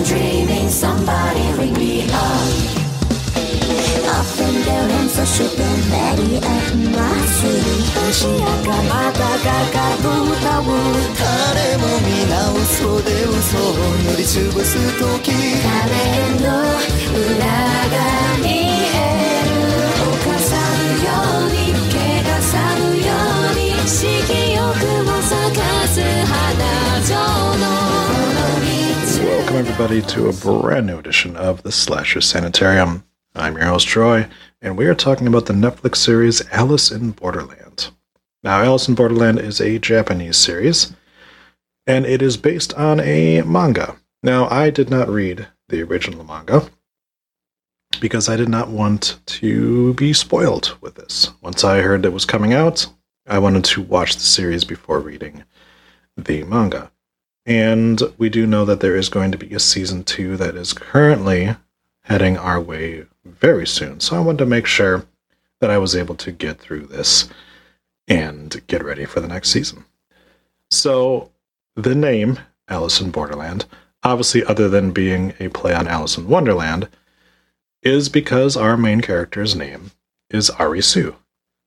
I'm dreaming somebody ring me up. Up and down and so should ready at my city. 星やかまたがかぶ歌を誰も皆嘘で嘘を塗りつぶす時誰の裏が見 Welcome, everybody, to a brand new edition of the Slasher Sanitarium. I'm your host, Troy, and we are talking about the Netflix series Alice in Borderland. Now, Alice in Borderland is a Japanese series, and it is based on a manga. Now, I did not read the original manga because I did not want to be spoiled with this. Once I heard it was coming out, I wanted to watch the series before reading the manga. And we do know that there is going to be a season two that is currently heading our way very soon. So I wanted to make sure that I was able to get through this and get ready for the next season. So the name Alice in Borderland, obviously, other than being a play on Alice in Wonderland, is because our main character's name is Arisu.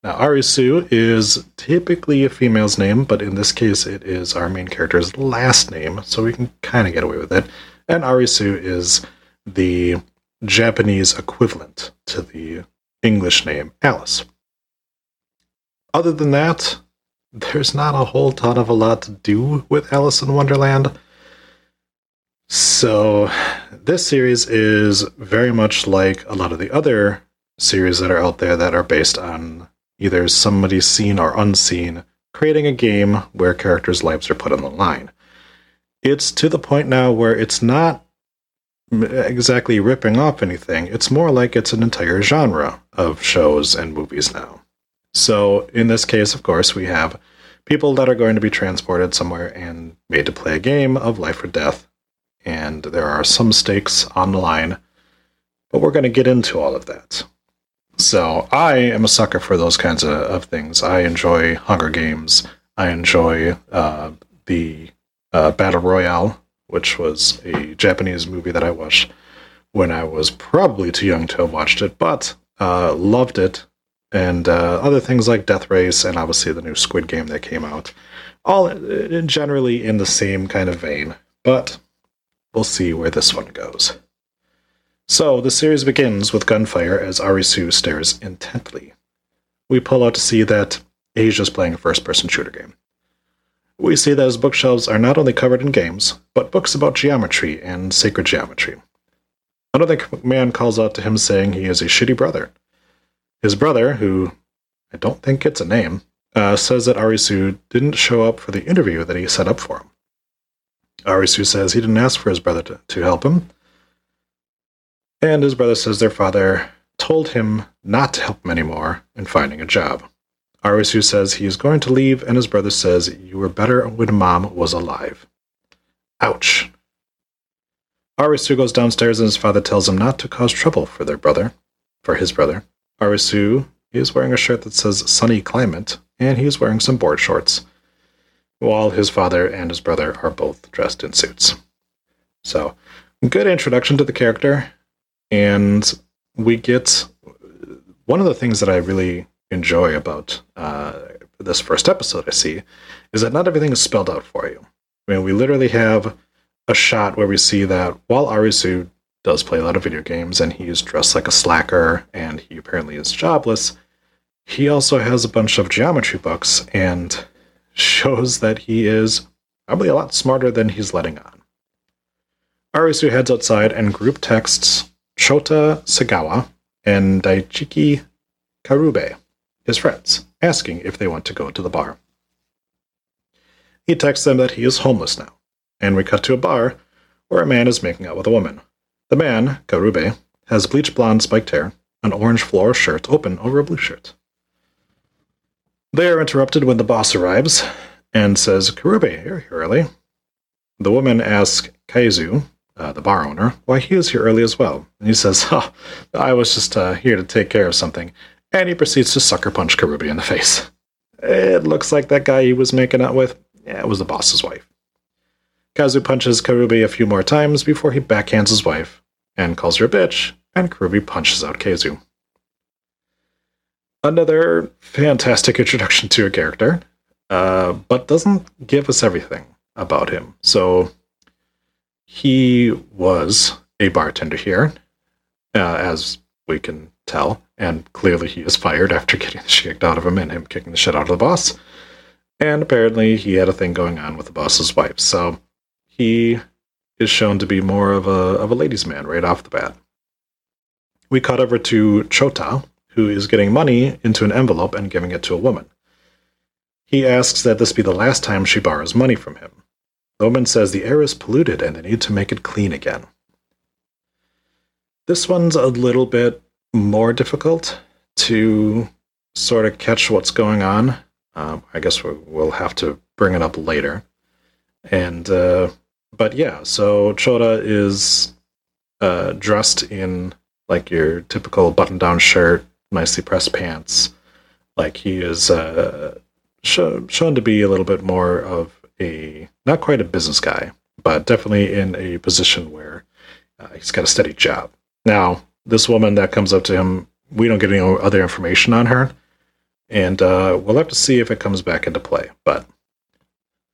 Now, Arisu is typically a female's name, but in this case, it is our main character's last name, so we can kind of get away with it. And Arisu is the Japanese equivalent to the English name Alice. Other than that, there's not a whole ton of a lot to do with Alice in Wonderland. So, this series is very much like a lot of the other series that are out there that are based on either somebody seen or unseen creating a game where characters' lives are put on the line. It's to the point now where it's not exactly ripping off anything, it's more like it's an entire genre of shows and movies now. So, in this case, of course, we have people that are going to be transported somewhere and made to play a game of life or death. And there are some stakes on the line, but we're going to get into all of that. So, I am a sucker for those kinds of, of things. I enjoy Hunger Games. I enjoy uh, the uh, Battle Royale, which was a Japanese movie that I watched when I was probably too young to have watched it, but uh, loved it and uh, other things like Death Race and obviously the new Squid Game that came out. All uh, generally in the same kind of vein, but we'll see where this one goes. So the series begins with gunfire as Arisu stares intently. We pull out to see that Asia's playing a first person shooter game. We see that his bookshelves are not only covered in games, but books about geometry and sacred geometry. Another man calls out to him saying he is a shitty brother. His brother, who I don't think gets a name, uh, says that Arisu didn't show up for the interview that he set up for him. Arisu says he didn't ask for his brother to, to help him, and his brother says their father told him not to help him anymore in finding a job. Arisu says he is going to leave, and his brother says, You were better when mom was alive. Ouch. Arisu goes downstairs, and his father tells him not to cause trouble for their brother, for his brother. Arisu is wearing a shirt that says Sunny Climate, and he is wearing some board shorts, while his father and his brother are both dressed in suits. So, good introduction to the character, and we get one of the things that I really enjoy about uh, this first episode I see is that not everything is spelled out for you. I mean, we literally have a shot where we see that while Arisu does play a lot of video games and he's dressed like a slacker and he apparently is jobless, he also has a bunch of geometry books and shows that he is probably a lot smarter than he's letting on. Arisu heads outside and group texts Chota Sagawa and Daikichi Karube, his friends, asking if they want to go to the bar. He texts them that he is homeless now, and we cut to a bar where a man is making out with a woman. The man, Karube, has bleach blonde spiked hair, an orange floral shirt open over a blue shirt. They are interrupted when the boss arrives and says, Karube, you're here early. The woman asks Kaizu, uh, the bar owner, why he was here early as well. And he says, oh, I was just uh, here to take care of something. And he proceeds to sucker punch Karube in the face. It looks like that guy he was making out with, yeah, it was the boss's wife. Kazu punches Karube a few more times before he backhands his wife and calls her a bitch, and Karube punches out Kazu. Another fantastic introduction to a character, uh, but doesn't give us everything about him. So he was a bartender here, uh, as we can tell, and clearly he is fired after getting the shit out of him and him kicking the shit out of the boss. And apparently he had a thing going on with the boss's wife, so he is shown to be more of a of a ladies' man right off the bat. We cut over to Chota, who is getting money into an envelope and giving it to a woman. He asks that this be the last time she borrows money from him. The woman says the air is polluted and they need to make it clean again. This one's a little bit more difficult to sort of catch what's going on. Um, I guess we'll have to bring it up later. And uh, but yeah, so Chota is uh, dressed in like your typical button-down shirt, nicely pressed pants. Like he is uh, show, shown to be a little bit more of a not quite a business guy, but definitely in a position where uh, he's got a steady job. Now, this woman that comes up to him, we don't get any other information on her, and uh, we'll have to see if it comes back into play. But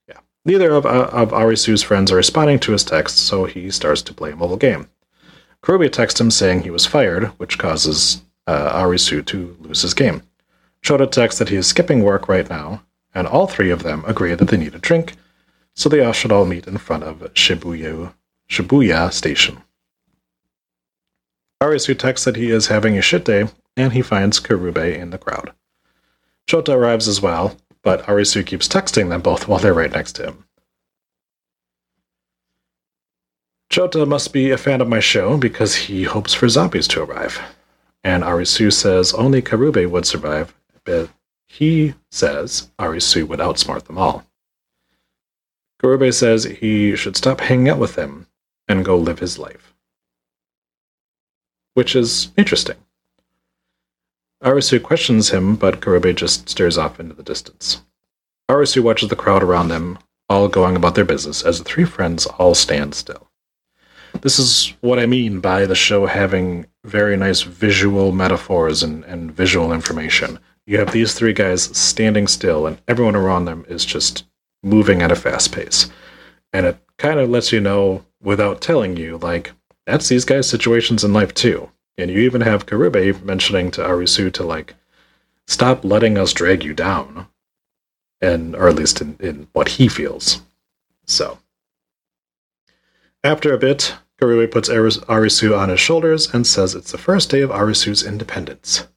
yeah, neither of uh, of Arisu's friends are responding to his text, so he starts to play a mobile game. Karube texts him saying he was fired, which causes uh, Arisu to lose his game. Chota texts that he is skipping work right now, and all three of them agree that they need a drink, so they all should all meet in front of Shibuya, Shibuya Station. Arisu texts that he is having a shit day, and he finds Karube in the crowd. Chota arrives as well, but Arisu keeps texting them both while they're right next to him. Chota must be a fan of my show because he hopes for zombies to arrive. And Arisu says only Karube would survive, but he says Arisu would outsmart them all. Karube says he should stop hanging out with them and go live his life. Which is interesting. Arisu questions him, but Karube just stares off into the distance. Arisu watches the crowd around them, all going about their business, as the three friends all stand still. This is what I mean by the show having very nice visual metaphors and, and visual information. You have these three guys standing still, and everyone around them is just moving at a fast pace. And it kind of lets you know without telling you, like, that's these guys' situations in life too. And you even have Karube mentioning to Arisu to, like, stop letting us drag you down. And, or at least in, in what he feels. So. After a bit, Karube puts Arisu on his shoulders and says it's the first day of Arisu's independence.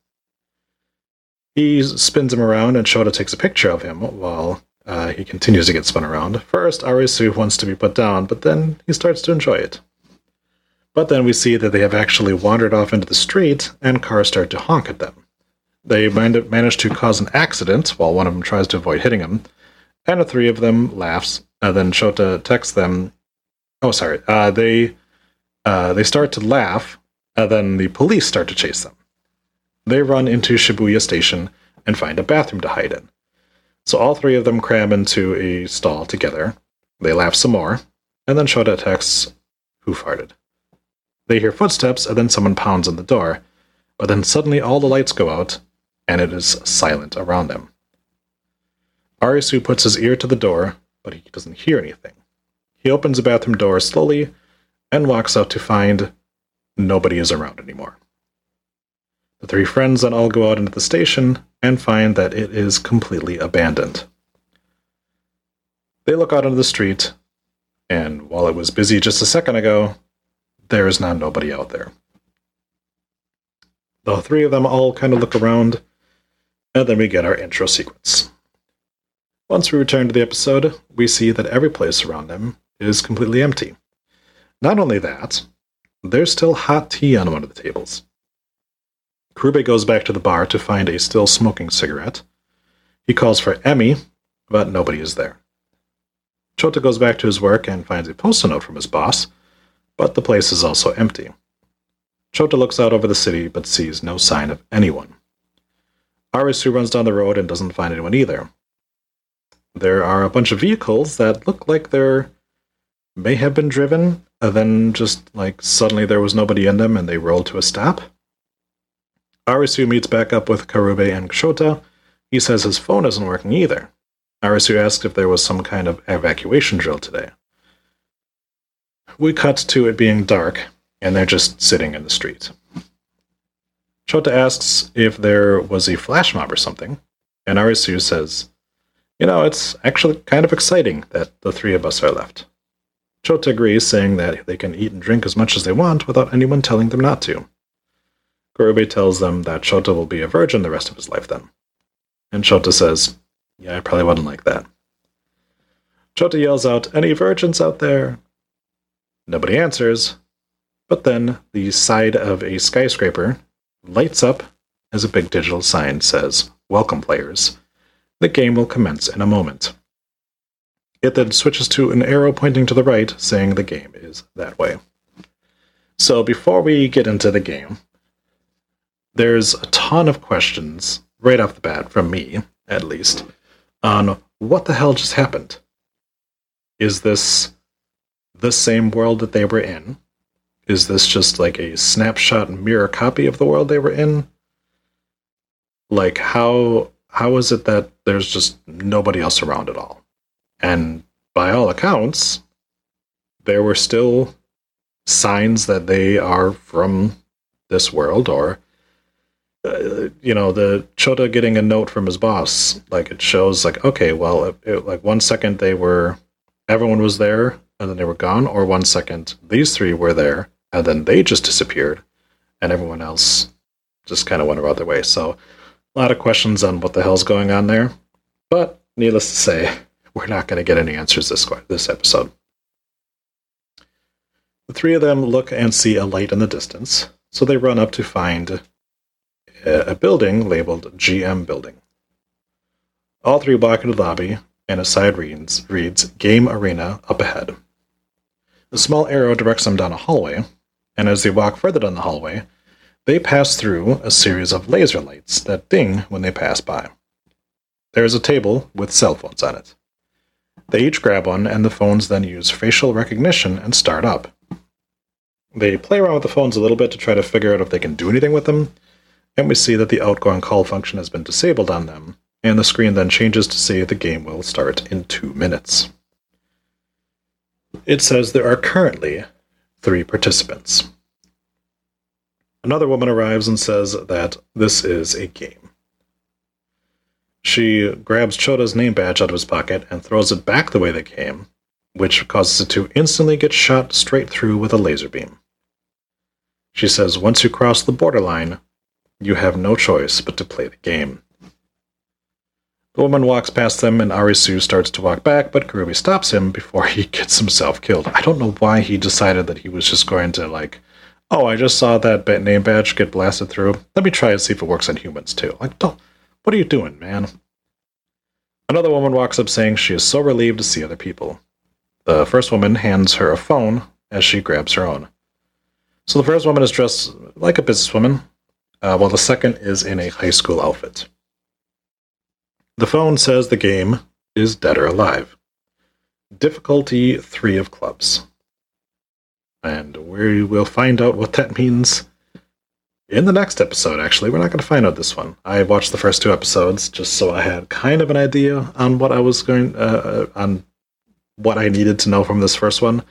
He spins him around and Chota takes a picture of him while uh, he continues to get spun around. First, Arisu wants to be put down, but then he starts to enjoy it. But then we see that they have actually wandered off into the street and cars start to honk at them. They manage to cause an accident while one of them tries to avoid hitting him, and the three of them laughs. And then Chota texts them Oh, sorry. Uh, they uh, they start to laugh, and then the police start to chase them. They run into Shibuya Station and find a bathroom to hide in. So all three of them cram into a stall together. They laugh some more, and then Chota texts, Who farted? They hear footsteps, and then someone pounds on the door, but then suddenly all the lights go out, and it is silent around them. Arisu puts his ear to the door, but he doesn't hear anything. He opens the bathroom door slowly and walks out to find nobody is around anymore. The three friends then all go out into the station and find that it is completely abandoned. They look out into the street, and while it was busy just a second ago, there is now nobody out there. The three of them all kind of look around, and then we get our intro sequence. Once we return to the episode, we see that every place around them is completely empty. Not only that, there's still hot tea on one of the tables. Karube goes back to the bar to find a still smoking cigarette. He calls for Emmy, but nobody is there. Chota goes back to his work and finds a post note from his boss, but the place is also empty. Chota looks out over the city but sees no sign of anyone. Arisu runs down the road and doesn't find anyone either. There are a bunch of vehicles that look like they're may have been driven, and then just like suddenly there was nobody in them and they rolled to a stop. Arisu meets back up with Karube and Chota. He says his phone isn't working either. Arisu asks if there was some kind of evacuation drill today. We cut to it being dark, and they're just sitting in the street. Chota asks if there was a flash mob or something, and Arisu says, You know, it's actually kind of exciting that the three of us are left. Chota agrees, saying that they can eat and drink as much as they want without anyone telling them not to. Karube tells them that Chota will be a virgin the rest of his life then. And Chota says, Yeah, I probably wouldn't like that. Chota yells out, Any virgins out there? Nobody answers, but then the side of a skyscraper lights up as a big digital sign says, Welcome, players. The game will commence in a moment. It then switches to an arrow pointing to the right, saying the game is that way. So before we get into the game, there's a ton of questions right off the bat from me, at least, on what the hell just happened. Is this the same world that they were in? Is this just like a snapshot mirror copy of the world they were in? Like how how is it that there's just nobody else around at all? And by all accounts, there were still signs that they are from this world or uh, you know the chota getting a note from his boss like it shows like okay well it, it, like one second they were everyone was there and then they were gone or one second these three were there and then they just disappeared and everyone else just kind of went about their way so a lot of questions on what the hell's going on there but needless to say we're not going to get any answers this this episode. The three of them look and see a light in the distance, so they run up to find a building labeled GM Building. All three walk into the lobby, and a side reads, reads Game Arena up ahead. A small arrow directs them down a hallway, and as they walk further down the hallway, they pass through a series of laser lights that ding when they pass by. There is a table with cell phones on it. They each grab one, and the phones then use facial recognition and start up. They play around with the phones a little bit to try to figure out if they can do anything with them, and we see that the outgoing call function has been disabled on them, and the screen then changes to say the game will start in two minutes. It says there are currently three participants. Another woman arrives and says that this is a game. She grabs Chota's name badge out of his pocket and throws it back the way they came, which causes it to instantly get shot straight through with a laser beam. She says once you cross the borderline, you have no choice but to play the game. The woman walks past them and Arisu starts to walk back, but Karube stops him before he gets himself killed. I don't know why he decided that he was just going to, like, oh, I just saw that name badge get blasted through. Let me try and see if it works on humans too. Like, don't what are you doing, man? Another woman walks up saying she is so relieved to see other people. The first woman hands her a phone as she grabs her own. So the first woman is dressed like a businesswoman, uh, while the second is in a high school outfit. The phone says the game is dead or alive. Difficulty 3 of clubs. And we will find out what that means in the next episode, actually. We're not going to find out this one. I watched the first two episodes just so I had kind of an idea on what I was going, uh, uh, on what I needed to know from this first one,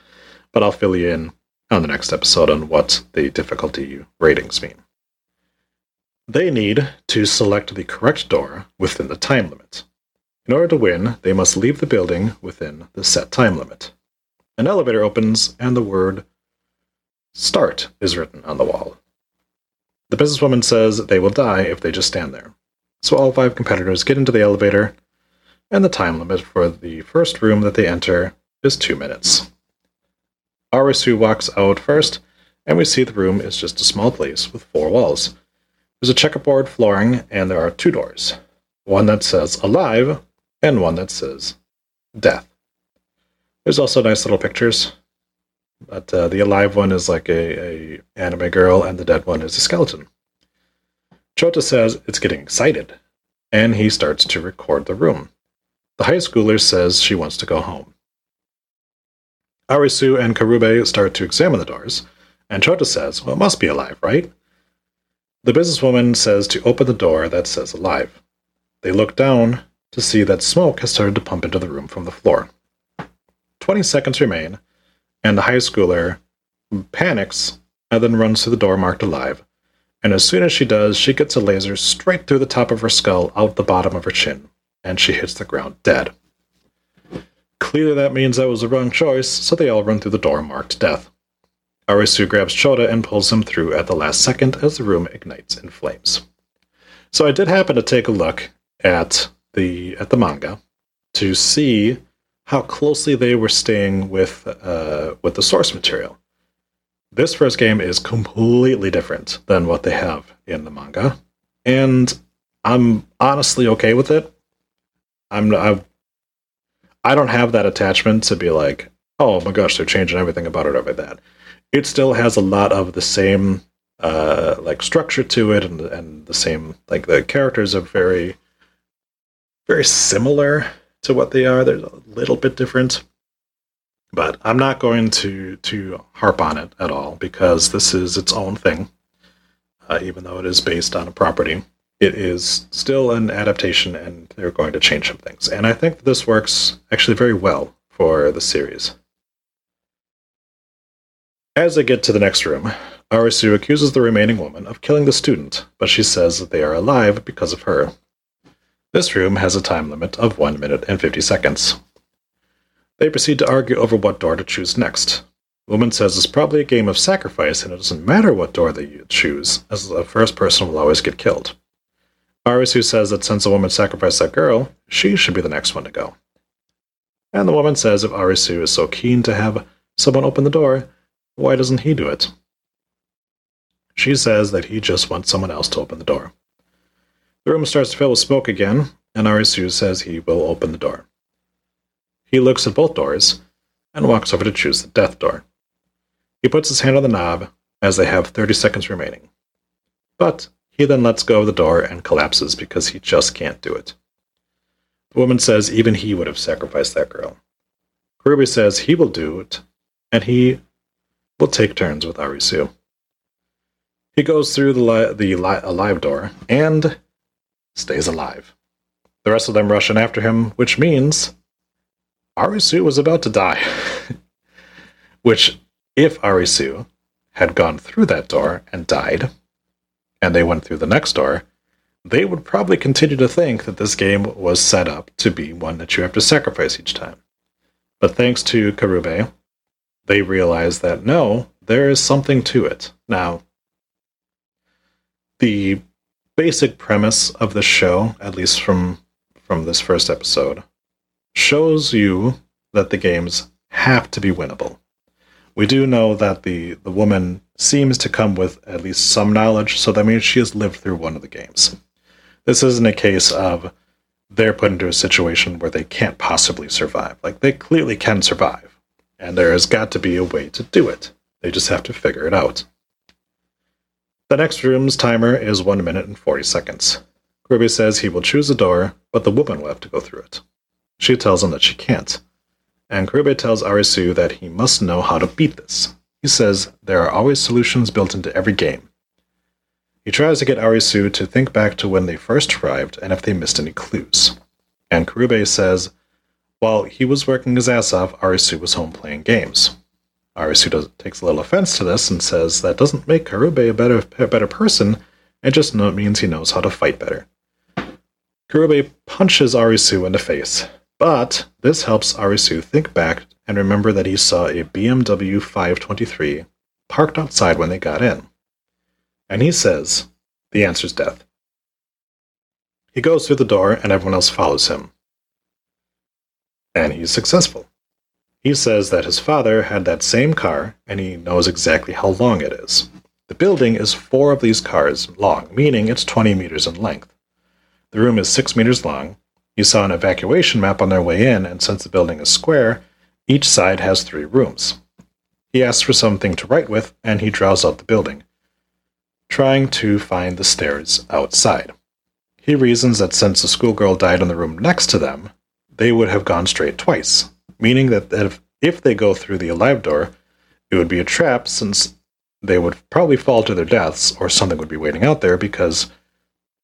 but I'll fill you in on the next episode on what the difficulty ratings mean. They need to select the correct door within the time limit. In order to win, they must leave the building within the set time limit. An elevator opens, and the word Start is written on the wall. The businesswoman says they will die if they just stand there. So all five competitors get into the elevator, and the time limit for the first room that they enter is two minutes. Arisu walks out first, and we see the room is just a small place with four walls. There's a checkerboard flooring, and there are two doors one that says alive, and one that says death. There's also nice little pictures but uh, the alive one is like a, a anime girl, and the dead one is a skeleton. Chota says it's getting excited, and he starts to record the room. The high schooler says she wants to go home. Arisu and Karube start to examine the doors, and Chota says, Well, it must be alive, right? The businesswoman says to open the door that says alive. They look down to see that smoke has started to pump into the room from the floor. 20 seconds remain, and the high schooler panics and then runs through the door marked alive. And as soon as she does, she gets a laser straight through the top of her skull out the bottom of her chin, and she hits the ground dead. Clearly, that means that was the wrong choice, so they all run through the door marked death. Arisu grabs Chota and pulls him through at the last second as the room ignites in flames. So I did happen to take a look at the at the manga to see how closely they were staying with uh, with the source material. This first game is completely different than what they have in the manga, and I'm honestly okay with it. I'm I, I don't have that attachment to be like, oh my gosh, they're changing everything about it over that. It still has a lot of the same uh, like structure to it, and and the same like the characters are very very similar to what they are. They're a little bit different, but I'm not going to to harp on it at all because this is its own thing. Uh, even though it is based on a property, it is still an adaptation, and they're going to change some things. And I think this works actually very well for the series. As they get to the next room, Arisu accuses the remaining woman of killing the student, but she says that they are alive because of her. This room has a time limit of 1 minute and 50 seconds. They proceed to argue over what door to choose next. The woman says it's probably a game of sacrifice and it doesn't matter what door they choose, as the first person will always get killed. Arisu says that since the woman sacrificed that girl, she should be the next one to go. And the woman says if Arisu is so keen to have someone open the door, why doesn't he do it? She says that he just wants someone else to open the door. The room starts to fill with smoke again, and Arisu says he will open the door. He looks at both doors and walks over to choose the death door. He puts his hand on the knob as they have 30 seconds remaining. But he then lets go of the door and collapses because he just can't do it. The woman says even he would have sacrificed that girl. Karube says he will do it, and he will take turns with Arisu. He goes through the, li- the li- alive door and stays alive. The rest of them rush in after him, which means Arisu was about to die. which, if Arisu had gone through that door and died, and they went through the next door, they would probably continue to think that this game was set up to be one that you have to sacrifice each time. But thanks to Karube, they realize that no, there is something to it. Now, the basic premise of the show, at least from from this first episode, shows you that the games have to be winnable. We do know that the the woman seems to come with at least some knowledge, so that means she has lived through one of the games. This isn't a case of they're put into a situation where they can't possibly survive. Like they clearly can survive, and there has got to be a way to do it. They just have to figure it out. The next room's timer is 1 minute and 40 seconds. Karube says he will choose a door, but the woman will have to go through it. She tells him that she can't. And Karube tells Arisu that he must know how to beat this. He says there are always solutions built into every game. He tries to get Arisu to think back to when they first arrived and if they missed any clues. And Karube says while he was working his ass off, Arisu was home playing games. Arisu does, takes a little offense to this and says that doesn't make Karube a better, a better person, it just means he knows how to fight better. Karube punches Arisu in the face, but this helps Arisu think back and remember that he saw a BMW 523 parked outside when they got in. And he says, the answer's death. He goes through the door and everyone else follows him. And he's successful. He says that his father had that same car and he knows exactly how long it is. The building is four of these cars long, meaning it's 20 meters in length. The room is 6 meters long. He saw an evacuation map on their way in, and since the building is square, each side has three rooms. He asks for something to write with, and he draws out the building, trying to find the stairs outside. He reasons that since the schoolgirl died in the room next to them, they would have gone straight twice, meaning that if, if they go through the alive door, it would be a trap since they would probably fall to their deaths or something would be waiting out there because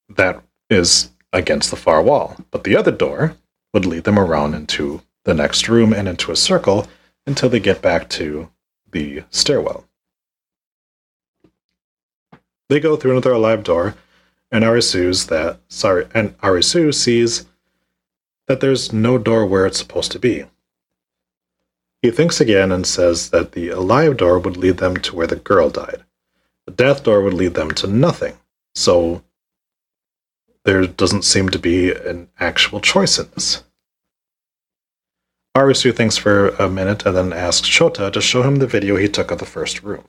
that is against the far wall. But the other door would lead them around into the next room and into a circle until they get back to the stairwell. They go through another alive door, and Arisu's that sorry, and Arisu sees that there's no door where it's supposed to be. He thinks again and says that the alive door would lead them to where the girl died. The death door would lead them to nothing. So there doesn't seem to be an actual choice in this. Arisu thinks for a minute and then asks Chota to show him the video he took of the first room.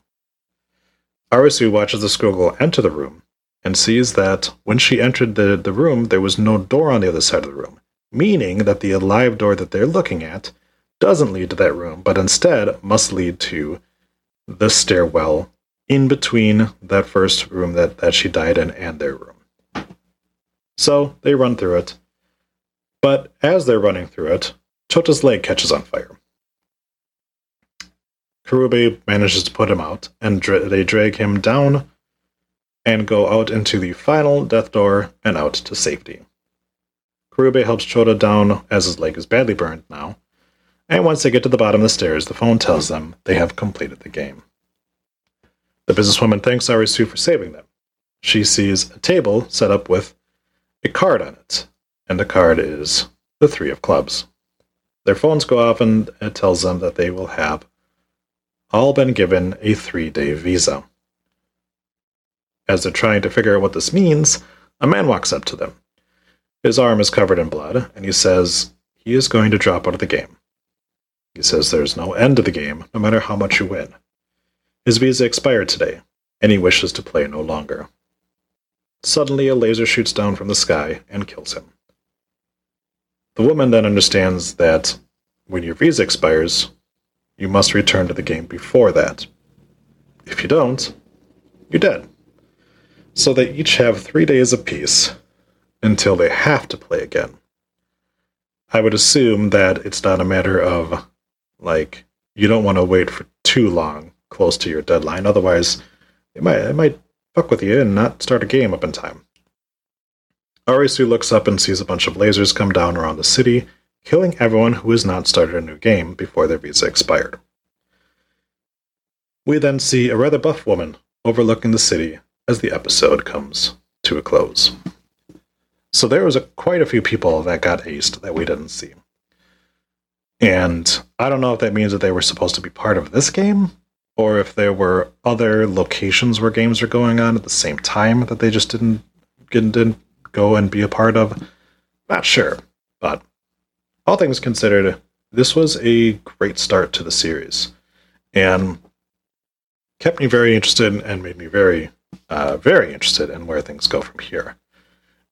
Arisu watches the schoolgirl enter the room and sees that when she entered the, the room, there was no door on the other side of the room, meaning that the alive door that they're looking at doesn't lead to that room, but instead must lead to the stairwell in between that first room that, that she died in and their room. So they run through it. But as they're running through it, Chota's leg catches on fire. Karube manages to put him out, and dra- they drag him down and go out into the final death door and out to safety. Karube helps Chota down as his leg is badly burned now, and once they get to the bottom of the stairs, the phone tells them they have completed the game. The businesswoman thanks Arisu for saving them. She sees a table set up with a card on it, and the card is the Three of Clubs. Their phones go off, and it tells them that they will have all been given a three day visa. As they're trying to figure out what this means, a man walks up to them. His arm is covered in blood, and he says he is going to drop out of the game. He says there's no end to the game, no matter how much you win. His visa expired today, and he wishes to play no longer. Suddenly, a laser shoots down from the sky and kills him. The woman then understands that when your visa expires, you must return to the game before that. If you don't, you're dead. So they each have three days peace until they have to play again. I would assume that it's not a matter of, like, you don't want to wait for too long close to your deadline. Otherwise, it might, it might fuck with you and not start a game up in time. Arisu looks up and sees a bunch of lasers come down around the city, killing everyone who has not started a new game before their visa expired. We then see a rather buff woman overlooking the city as the episode comes to a close. So there was a, quite a few people that got aced that we didn't see. And I don't know if that means that they were supposed to be part of this game, or if there were other locations where games were going on at the same time that they just didn't didn't go and be a part of. Not sure, but all things considered, this was a great start to the series, and kept me very interested and made me very, uh, very interested in where things go from here.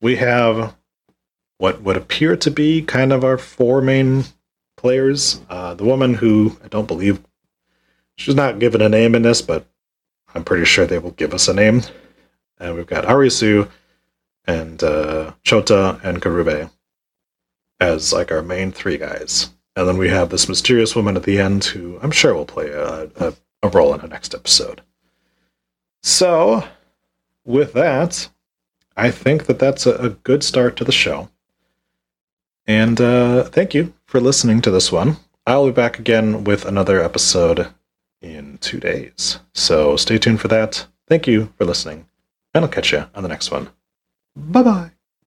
We have what would appear to be kind of our four main players. Uh, the woman who I don't believe she's not given a name in this, but I'm pretty sure they will give us a name. And we've got Arisu and uh, Chota and Karube as like our main three guys. And then we have this mysterious woman at the end who I'm sure will play a, a, a role in the next episode. So, with that, I think that that's a, a good start to the show. And uh, thank you for listening to this one. I'll be back again with another episode in two days. So stay tuned for that. Thank you for listening, and I'll catch you on the next one. Bye bye.